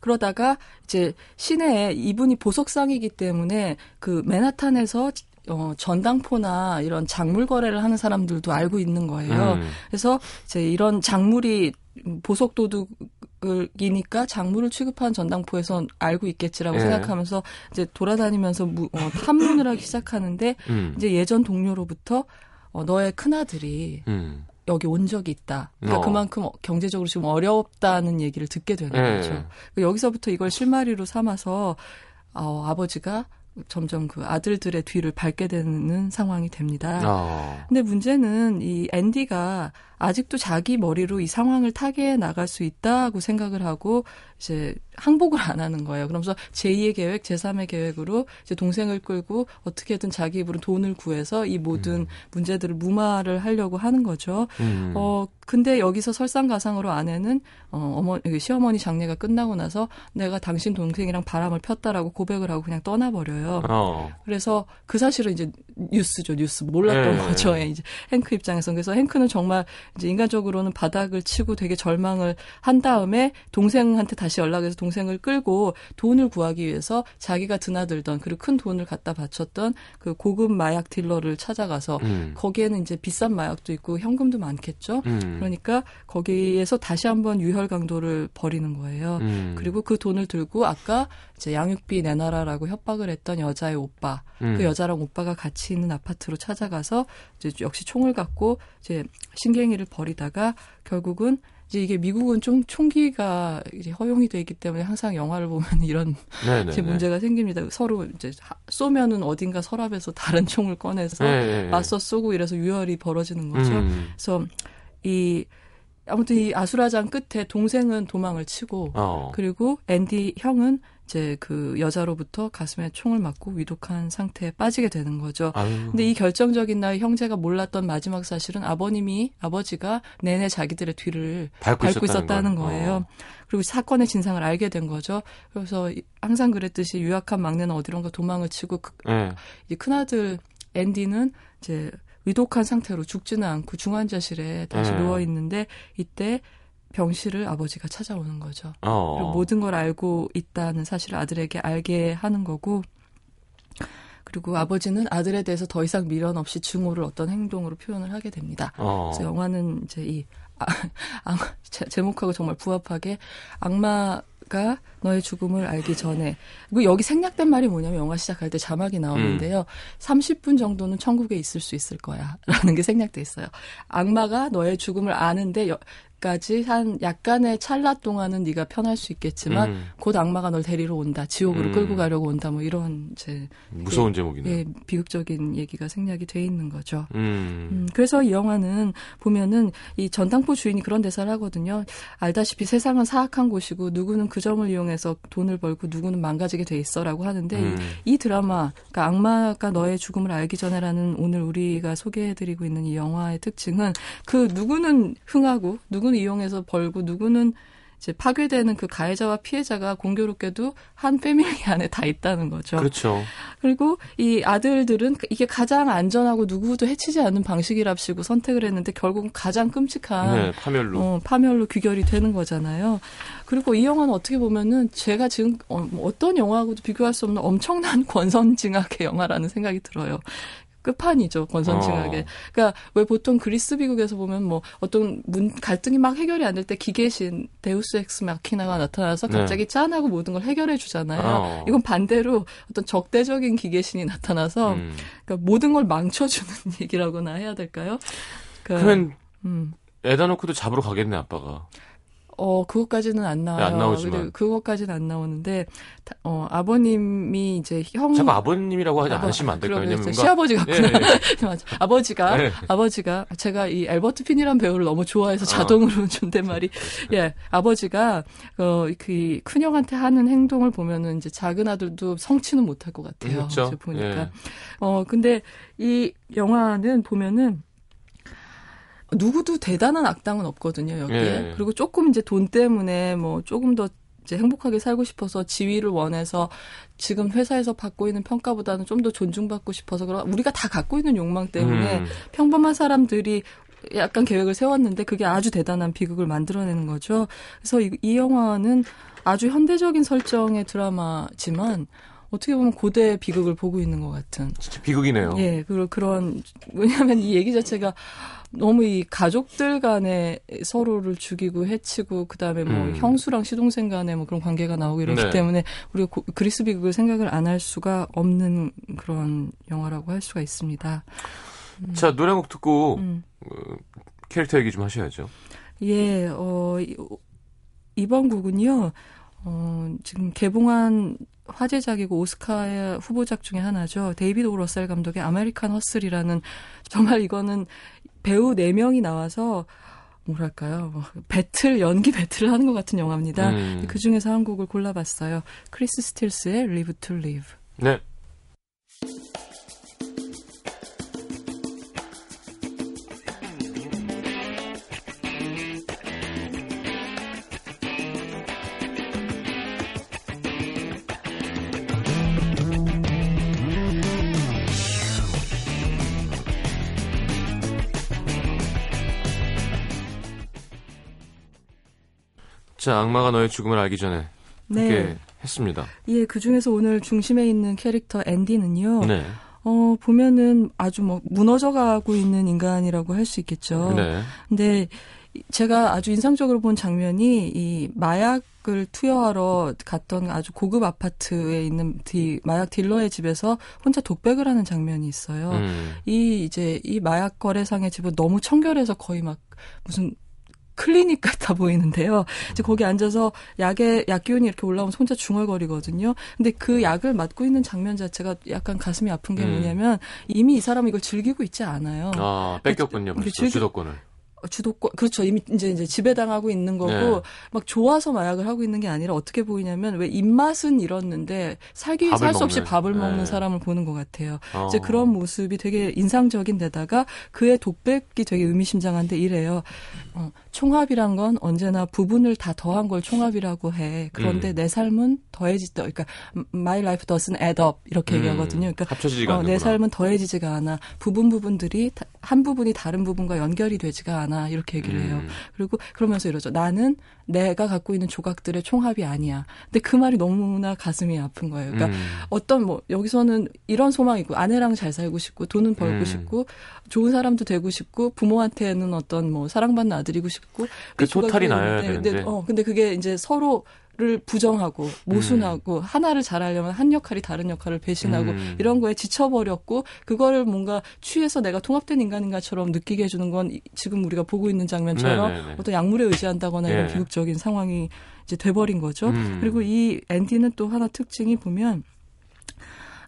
그러다가 이제 시내에 이분이 보석상이기 때문에 그 맨하탄에서 어, 전당포나 이런 장물 거래를 하는 사람들도 알고 있는 거예요. 음. 그래서 이제 이런 장물이 보석 도둑이니까 작물을 취급한 전당포에선 알고 있겠지라고 예. 생각하면서 이제 돌아다니면서 무, 어, 탐문을 하기 시작하는데 음. 이제 예전 동료로부터 어, 너의 큰 아들이 음. 여기 온 적이 있다. 그러니까 어. 그만큼 경제적으로 지금 어렵다는 얘기를 듣게 되는 예. 거죠. 그 여기서부터 이걸 실마리로 삼아서 어, 아버지가 점점 그 아들들의 뒤를 밟게 되는 상황이 됩니다. 어. 근데 문제는 이 앤디가 아직도 자기 머리로 이 상황을 타개해 나갈 수 있다고 생각을 하고 이제 항복을 안 하는 거예요. 그러면서 제2의 계획, 제3의 계획으로 이제 동생을 끌고 어떻게든 자기 입으로 돈을 구해서 이 모든 음. 문제들을 무마를 하려고 하는 거죠. 음. 어, 근데 여기서 설상가상으로 아내는, 어, 어머, 그 시어머니 장례가 끝나고 나서 내가 당신 동생이랑 바람을 폈다라고 고백을 하고 그냥 떠나버려요. 어. 그래서 그 사실은 이제 뉴스죠, 뉴스. 몰랐던 네. 거죠. 예, 이제 행크 입장에서. 그래서 행크는 정말 이제 인간적으로는 바닥을 치고 되게 절망을 한 다음에 동생한테 다시 연락해서 동생을 끌고 돈을 구하기 위해서 자기가 드나들던 그리고 큰 돈을 갖다 바쳤던 그 고급 마약 딜러를 찾아가서 음. 거기에는 이제 비싼 마약도 있고 현금도 많겠죠. 음. 그러니까 거기에서 다시 한번 유혈 강도를 벌이는 거예요. 음. 그리고 그 돈을 들고 아까 이제 양육비 내놔라라고 협박을 했던 여자의 오빠, 음. 그 여자랑 오빠가 같이 있는 아파트로 찾아가서 이제 역시 총을 갖고 이제 신경이를 벌이다가 결국은 이제 이게 미국은 좀 총기가 이제 허용이 돼 있기 때문에 항상 영화를 보면 이런. 이제 문제가 생깁니다. 서로 이제 하- 쏘면은 어딘가 서랍에서 다른 총을 꺼내서 네, 네. 맞서 쏘고 이래서 유혈이 벌어지는 거죠. 음. 그래서 이 아무튼 이 아수라장 끝에 동생은 도망을 치고 어. 그리고 앤디 형은 이제 그 여자로부터 가슴에 총을 맞고 위독한 상태에 빠지게 되는 거죠. 아유. 근데 이 결정적인 날 형제가 몰랐던 마지막 사실은 아버님이 아버지가 내내 자기들의 뒤를 밟고, 밟고 있었다는, 있었다는 걸. 거예요. 어. 그리고 사건의 진상을 알게 된 거죠. 그래서 이- 항상 그랬듯이 유약한 막내는 어디론가 도망을 치고 그, 네. 이제 큰아들 앤디는 이제 위독한 상태로 죽지는 않고 중환자실에 다시 음. 누워 있는데 이때 병실을 아버지가 찾아오는 거죠. 어. 그리고 모든 걸 알고 있다는 사실을 아들에게 알게 하는 거고 그리고 아버지는 아들에 대해서 더 이상 미련 없이 증오를 어떤 행동으로 표현을 하게 됩니다. 어. 그래서 영화는 이제 이 아, 아, 제- 제목하고 정말 부합하게 악마가 너의 죽음을 알기 전에 그리고 여기 생략된 말이 뭐냐면 영화 시작할 때 자막이 나오는데요. 30분 정도는 천국에 있을 수 있을 거야라는 게 생략돼 있어요. 악마가 너의 죽음을 아는데 여, 까지 한 약간의 찰나 동안은 네가 편할 수 있겠지만 음. 곧 악마가 널 데리러 온다 지옥으로 음. 끌고 가려고 온다 뭐 이런 이제 무서운 제목이네. 예, 비극적인 얘기가 생략이 돼 있는 거죠. 음. 음, 그래서 이 영화는 보면은 이 전당포 주인이 그런 대사를 하거든요. 알다시피 세상은 사악한 곳이고 누구는 그 점을 이용해서 돈을 벌고 누구는 망가지게 돼 있어라고 하는데 음. 이, 이 드라마, 그러니까 악마가 너의 죽음을 알기 전에라는 오늘 우리가 소개해드리고 있는 이 영화의 특징은 그 누구는 흥하고 누구는 이용해서 벌고 누구는 이제 파괴되는 그 가해자와 피해자가 공교롭게도 한 패밀리 안에 다 있다는 거죠. 그렇죠. 그리고 이 아들들은 이게 가장 안전하고 누구도 해치지 않는 방식이랍시고 선택을 했는데 결국은 가장 끔찍한 네, 파멸로. 어, 파멸로 귀결이 되는 거잖아요. 그리고 이 영화는 어떻게 보면은 제가 지금 어, 떤 영화하고도 비교할 수 없는 엄청난 권선징악의 영화라는 생각이 들어요. 끝판이죠 권선징악의. 어. 그러니까 왜 보통 그리스 비극에서 보면 뭐 어떤 문 갈등이 막 해결이 안 될 때 기계신 deus ex machina가 나타나서 네. 갑자기 짠하고 모든 걸 해결해 주잖아요. 어. 이건 반대로 어떤 적대적인 기계신이 나타나서 음. 그러니까 모든 걸 망쳐주는 얘기라고나 해야 될까요? 그러니까, 그러면 음. 애 다 놓고도 잡으러 가겠네 아빠가. 어, 그것까지는 안 나와요. 네, 안 나오지만. 그것까지는 안 나오는데, 다- 어, 아버님이 이제 형. 자꾸 아버님이라고 하지 음. 아버- 않으시면 안 될까요? 왜냐면 시아버지 같구나. 예, 예. 아버지가, 네. 아버지가, 제가 이 앨버트 핀이란 배우를 너무 좋아해서 어. 자동으로 존댓말이, 예, 아버지가, 어, 그, 큰형한테 하는 행동을 보면은 이제 작은 아들도 성취는 못할 것 같아요. 그렇죠. 보니까. 예. 어, 근데 이 영화는 보면은 누구도 대단한 악당은 없거든요, 여기에. 예. 그리고 조금 이제 돈 때문에 뭐 조금 더 이제 행복하게 살고 싶어서 지위를 원해서 지금 회사에서 받고 있는 평가보다는 좀 더 존중받고 싶어서 그런 우리가 다 갖고 있는 욕망 때문에 음. 평범한 사람들이 약간 계획을 세웠는데 그게 아주 대단한 비극을 만들어내는 거죠. 그래서 이, 이 영화는 아주 현대적인 설정의 드라마지만 어떻게 보면 고대 비극을 보고 있는 것 같은. 진짜 비극이네요. 예, 그리고 그런 왜냐하면 이 얘기 자체가 너무 이 가족들 간에 서로를 죽이고 해치고 그다음에 뭐 음. 형수랑 시동생 간에 뭐 그런 관계가 나오고 이러기 네. 때문에 우리가 고- 그리스 비극을 생각을 안 할 수가 없는 그런 영화라고 할 수가 있습니다. 자 노래 곡 듣고 음. 어, 캐릭터 얘기 좀 하셔야죠. 예, 어, 이- 이번 곡은요, 어, 지금 개봉한 화제작이고 오스카의 후보작 중에 하나죠. 데이비드 오 러셀 감독의 아메리칸 허슬이라는 정말 이거는 배우 4명이 나와서 뭐랄까요, 뭐 배틀 연기 배틀을 하는 것 같은 영화입니다. 음. 그 중에서 한 곡을 골라봤어요. 크리스 스틸스의 Live to Live. 네. 자, 악마가 너의 죽음을 알기 전에 네. 했습니다. 예, 그 중에서 오늘 중심에 있는 캐릭터 앤디는요. 네. 어, 보면은 아주 뭐 무너져가고 있는 인간이라고 할 수 있겠죠. 네. 근데 제가 아주 인상적으로 본 장면이 이 마약을 투여하러 갔던 아주 고급 아파트에 있는 디, 마약 딜러의 집에서 혼자 독백을 하는 장면이 있어요. 음. 이 이제 이 마약 거래상의 집은 너무 청결해서 거의 막 무슨 클리닉 같아 보이는데요. 이제 거기 앉아서 약의 약 기운이 이렇게 올라오면 혼자 중얼거리거든요. 근데 그 약을 맞고 있는 장면 자체가 약간 가슴이 아픈 게 음. 뭐냐면 이미 이 사람은 이걸 즐기고 있지 않아요. 아, 뺏겼군요. 그 벌써 즐기- 주도권을. 주도권 그렇죠 이미 이제 이제 지배당하고 있는 거고 네. 막 좋아서 마약을 하고 있는 게 아니라 어떻게 보이냐면 왜 입맛은 잃었는데 살기 살 수 없이 밥을 네. 먹는 사람을 보는 것 같아요. 어. 이제 그런 모습이 되게 인상적인 데다가 그의 독백이 되게 의미심장한데 이래요. 어, 총합이란 건 언제나 부분을 다 더한 걸 총합이라고 해. 그런데 음. 내 삶은 더해지, 그러니까 my life doesn't add up 이렇게 음, 얘기하거든요. 그러니까 합쳐지지가 어. 내 삶은 더해지지가 않아. 부분 부분들이 다- 한 부분이 다른 부분과 연결이 되지가 않아. 이렇게 얘기를 해요. 음. 그리고 그러면서 이러죠. 나는 내가 갖고 있는 조각들의 총합이 아니야. 근데 그 말이 너무나 가슴이 아픈 거예요. 그러니까 음. 어떤 뭐 여기서는 이런 소망이 있고 아내랑 잘 살고 싶고 돈은 벌고 음. 싶고 좋은 사람도 되고 싶고 부모한테는 어떤 뭐 사랑받는 아들이고 싶고 그 토탈이 나야 있는데, 되는데. 근데, 어 근데 그게 이제 서로 를 부정하고 모순하고 음. 하나를 잘하려면 한 역할이 다른 역할을 배신하고 음. 이런 거에 지쳐버렸고 그거를 뭔가 취해서 내가 통합된 인간인가처럼 느끼게 해주는 건 이- 지금 우리가 보고 있는 장면처럼 네네네. 어떤 약물에 의지한다거나 이런 예. 비극적인 상황이 이제 돼버린 거죠. 음. 그리고 이 앤디는 또 하나 특징이 보면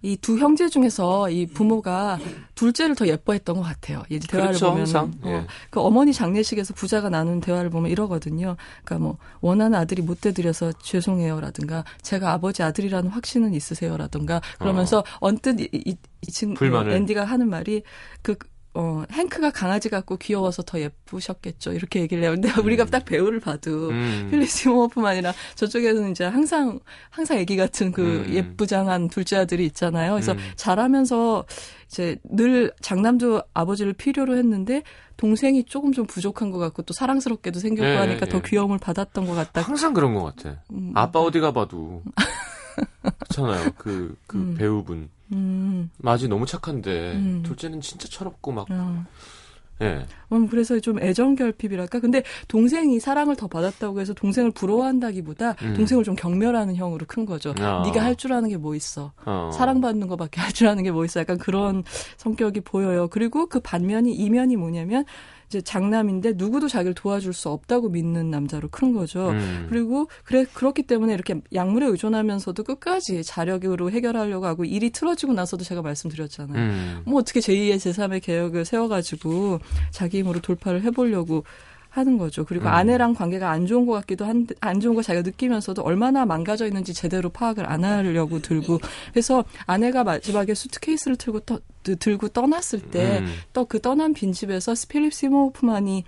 이 두 형제 중에서 이 부모가 둘째를 더 예뻐했던 것 같아요. 이 대화를 그렇죠, 보면 항상. 예. 그 어머니 장례식에서 부자가 나눈 대화를 보면 이러거든요. 그러니까 뭐 원하는 아들이 못 돼드려서 죄송해요라든가 제가 아버지 아들이라는 확신은 있으세요라든가 그러면서 언뜻 이, 이, 이 친구 불만을. 앤디가 하는 말이 그 어, 행크가 강아지 같고 귀여워서 더 예쁘셨겠죠. 이렇게 얘기를 해요. 근데 우리가 딱 배우를 봐도 음. 필립 시모프만이나 저쪽에서는 이제 항상 항상 애기 같은 그 음. 예쁘장한 둘째 아들이 있잖아요. 그래서 음. 자라면서 이제 늘 장남도 아버지를 필요로 했는데 동생이 조금 좀 부족한 것 같고 또 사랑스럽게도 생겼고 예, 하니까 예. 더 귀여움을 받았던 것 같다. 항상 그런 것 같아. 음, 아빠 어디 가봐도 그렇잖아요. 그, 그 음. 배우분. 음, 마지 너무 착한데 음. 둘째는 진짜 철없고 막 어. 예. 음, 그래서 좀 애정 결핍이랄까. 근데 동생이 사랑을 더 받았다고 해서 동생을 부러워한다기보다 음. 동생을 좀 경멸하는 형으로 큰 거죠. 아. 네가 할 줄 아는 게 뭐 있어. 어. 사랑받는 것밖에 할 줄 아는 게 뭐 있어. 약간 그런 성격이 보여요. 그리고 그 반면이 이면이 뭐냐면 이제 장남인데 누구도 자기를 도와줄 수 없다고 믿는 남자로 큰 거죠. 음. 그리고 그래 그렇기 때문에 이렇게 약물에 의존하면서도 끝까지 자력으로 해결하려고 하고 일이 틀어지고 나서도 제가 말씀드렸잖아요. 음. 뭐 어떻게 제2의 제3의 개혁을 세워가지고 자기 힘으로 돌파를 해보려고 하는 거죠. 그리고 음. 아내랑 관계가 안 좋은 것 같기도 한데 안 좋은 거 자기가 느끼면서도 얼마나 망가져 있는지 제대로 파악을 안 하려고 들고 그래서 아내가 마지막에 수트케이스를 들고 떠, 들고 떠났을 때 음. 또 그 떠난 빈집에서 필립 시모어 호프만이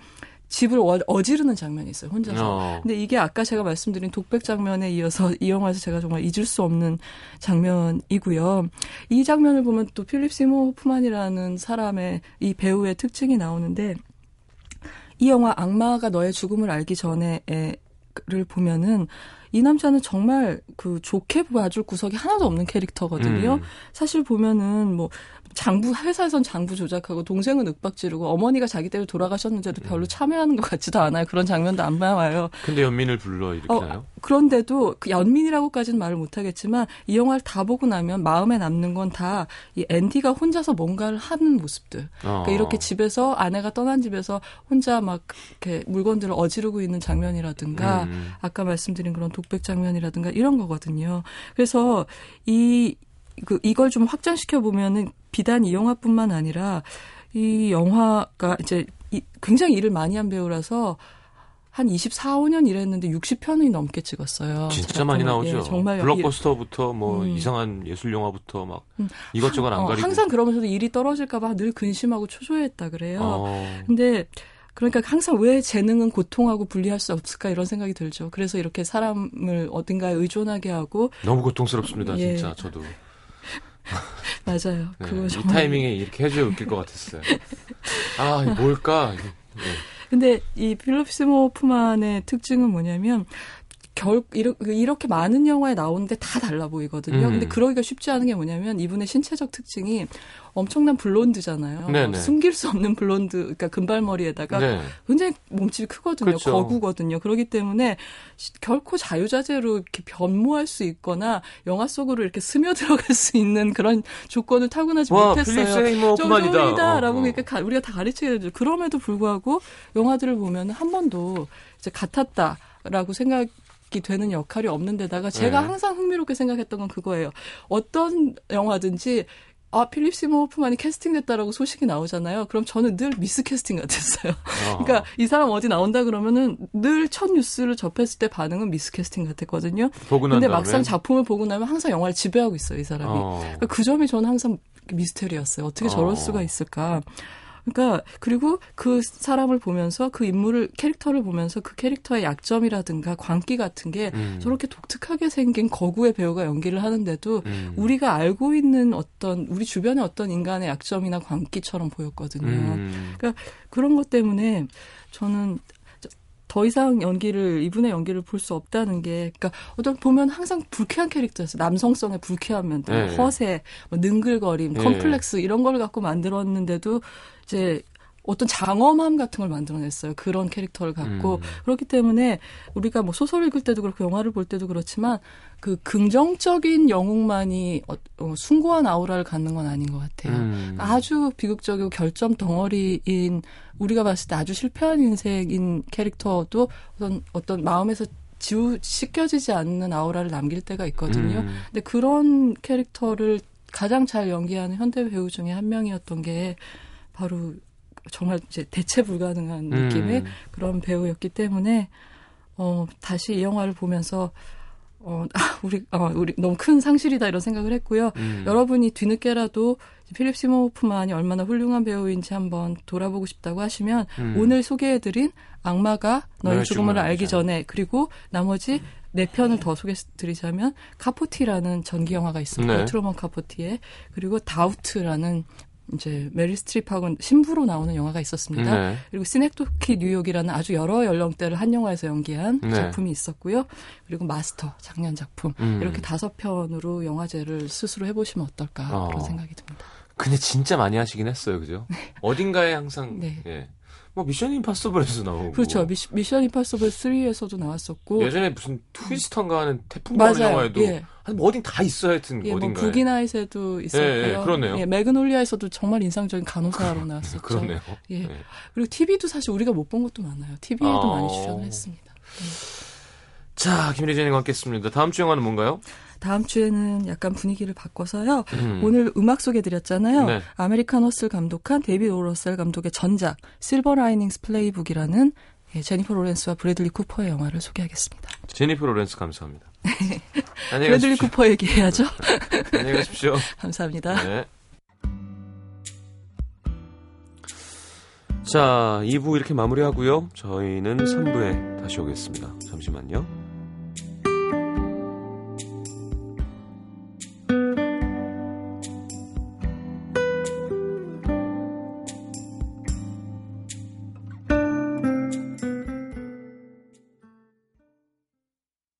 집을 어- 어지르는 장면이 있어요. 혼자서. 어. 근데 이게 아까 제가 말씀드린 독백 장면에 이어서 이 영화에서 제가 정말 잊을 수 없는 장면이고요. 이 장면을 보면 또 필립 시모어 호프만이라는 사람의 이 배우의 특징이 나오는데 이 영화 악마가 너의 죽음을 알기 전에를 보면은 이 남자는 정말 그 좋게 봐줄 구석이 하나도 없는 캐릭터거든요. 음. 사실 보면은 뭐 장부 회사에선 장부 조작하고 동생은 윽박 지르고 어머니가 자기 때문에 돌아가셨는데도 음. 별로 참여하는 것 같지도 않아요. 그런 장면도 안 나와요. 근데 연민을 불러 일으키나요? 그런데도 그 연민이라고까지는 말을 못 하겠지만 이 영화를 다 보고 나면 마음에 남는 건 다 이 앤디가 혼자서 뭔가를 하는 모습들. 어. 그러니까 이렇게 집에서 아내가 떠난 집에서 혼자 막 이렇게 물건들을 어지르고 있는 장면이라든가 음. 아까 말씀드린 그런 독백 장면이라든가 이런 거거든요. 그래서 이, 그, 이걸 좀 확장시켜 보면은 비단 이 영화뿐만 아니라 이 영화가 이제 이- 굉장히 일을 많이 한 배우라서 한 24, 5년 일했는데 60편이 넘게 찍었어요. 진짜. 많이 나오죠. 예, 정말 블록버스터부터 뭐 음. 이상한 예술 영화부터 막 음. 이것저것 안 어, 가리고. 항상 그러면서도 일이 떨어질까 봐 늘 근심하고 초조했다 그래요. 어. 근데 그러니까 항상 왜 재능은 고통하고 분리할 수 없을까 이런 생각이 들죠. 그래서 이렇게 사람을 어딘가에 의존하게 하고 너무 고통스럽습니다, 예. 진짜 저도. 맞아요. 네, 그거 이 정말 타이밍에 이렇게 해줘야 웃길 것 같았어요. 아, 뭘까? 예. 근데 이 필립 스모프만의 특징은 뭐냐면 결 이렇게, 이렇게 많은 영화에 나오는데 다 달라 보이거든요. 음. 근데 그러기가 쉽지 않은 게 뭐냐면 이분의 신체적 특징이 엄청난 블론드잖아요. 네네. 숨길 수 없는 블론드, 그러니까 금발머리에다가 네. 굉장히 몸집이 크거든요. 그렇죠. 거구거든요. 그렇기 때문에 시- 결코 자유자재로 이렇게 변모할 수 있거나 영화 속으로 이렇게 스며들어갈 수 있는 그런 조건을 타고나지 와, 못했어요. 정도이다라고 어, 어. 그러니까 가- 우리가 다 가르쳐야 되죠. 그럼에도 불구하고 영화들을 보면 한 번도 이제 같았다 라고 생각 이 되는 역할이 없는 데다가 제가 네. 항상 흥미롭게 생각했던 건 그거예요. 어떤 영화든지 아, 필립 시모어 호프만이 캐스팅됐다라고 소식이 나오잖아요. 그럼 저는 늘 미스 캐스팅 같았어요. 어. 그러니까 이 사람 어디 나온다 그러면은 늘 첫 뉴스를 접했을 때 반응은 미스 캐스팅 같았거든요. 보고 난 근데. 막상 작품을 보고 나면 항상 영화를 지배하고 있어요, 이 사람이. 어. 그러니까 그 점이 저는 항상 미스테리였어요. 어떻게 저럴 어. 수가 있을까? 그러니까 그리고 그 사람을 보면서 그 인물을 캐릭터를 보면서 그 캐릭터의 약점이라든가 광기 같은 게 음. 저렇게 독특하게 생긴 거구의 배우가 연기를 하는데도 음. 우리가 알고 있는 어떤 우리 주변의 어떤 인간의 약점이나 광기처럼 보였거든요. 음. 그런 것 때문에 저는 더 이상 연기를 이분의 연기를 볼 수 없다는 게 그러니까 어떤 보면 항상 불쾌한 캐릭터였어요. 남성성의 불쾌한 면들, 네. 허세, 뭐 능글거림, 네. 컴플렉스 이런 걸 갖고 만들었는데도 이제 어떤 장엄함 같은 걸 만들어냈어요. 그런 캐릭터를 갖고 음. 그렇기 때문에 우리가 뭐 소설 읽을 때도 그렇고 영화를 볼 때도 그렇지만 그 긍정적인 영웅만이 어, 어, 숭고한 아우라를 갖는 건 아닌 것 같아요. 음. 아주 비극적이고 결점 덩어리인 우리가 봤을 때 아주 실패한 인생인 캐릭터도 어떤 어떤 마음에서 지우 씻겨지지 않는 아우라를 남길 때가 있거든요. 음. 근데 그런 캐릭터를 가장 잘 연기하는 현대 배우 중에 한 명이었던 게 바로 정말 이제 대체 불가능한 느낌의 음. 그런 배우였기 때문에 어 다시 이 영화를 보면서 어 아, 우리 어 우리 너무 큰 상실이다 이런 생각을 했고요. 음. 여러분이 뒤늦게라도 필립 시모어 호프만이 얼마나 훌륭한 배우인지 한번 돌아보고 싶다고 하시면 음. 오늘 소개해드린 악마가 너의 죽음을 알기 전에 그리고 나머지 네 편을 더 소개해드리자면 카포티라는 전기 영화가 있습니다. 네. 트루먼 카포티의 그리고 다우트라는 이제 메릴 스트립하고 신부로 나오는 영화가 있었습니다. 네. 그리고 시넥도키 뉴욕이라는 아주 여러 연령대를 한 영화에서 연기한 네. 작품이 있었고요. 그리고 마스터 작년 작품 음. 이렇게 다섯 편으로 영화제를 스스로 해보시면 어떨까 어. 그런 생각이 듭니다. 근데 진짜 많이 하시긴 했어요, 그죠? 어딘가에 항상 네. 예. 뭐 미션 임파서블에서 나오고 그렇죠. 미시, 미션 임파서블 3에서도 나왔었고 예전에 무슨 트위스턴가 하는 태풍 맞아요. 영화에도 예. 한 어딘 다 있어 하여튼 예, 뭐 어딘가에 북이나잇에도 있었고요. 예, 예, 그러네요. 예, 매그놀리아에서도 정말 인상적인 간호사로 나왔었죠. 그러네요. 예. 예. 그리고 TV도 사실 우리가 못 본 것도 많아요. TV에도 어. 많이 출연을 했습니다. 자, 김리진과 함께했습니다. 다음 주 영화는 뭔가요? 다음 주에는 약간 분위기를 바꿔서요. 음. 오늘 음악 소개드렸잖아요. 네. 아메리칸 허슬 감독한 데이비드 오 러셀 감독의 전작 실버 라이닝스 플레이북이라는 예, 제니퍼 로렌스와 브래들리 쿠퍼의 영화를 소개하겠습니다. 제니퍼 로렌스 감사합니다. 안녕히 브래들리. 쿠퍼 얘기해야죠. 안녕히 가십시오. 감사합니다. 네. 자, 2부 이렇게 마무리하고요. 저희는 3부에 다시 오겠습니다. 잠시만요.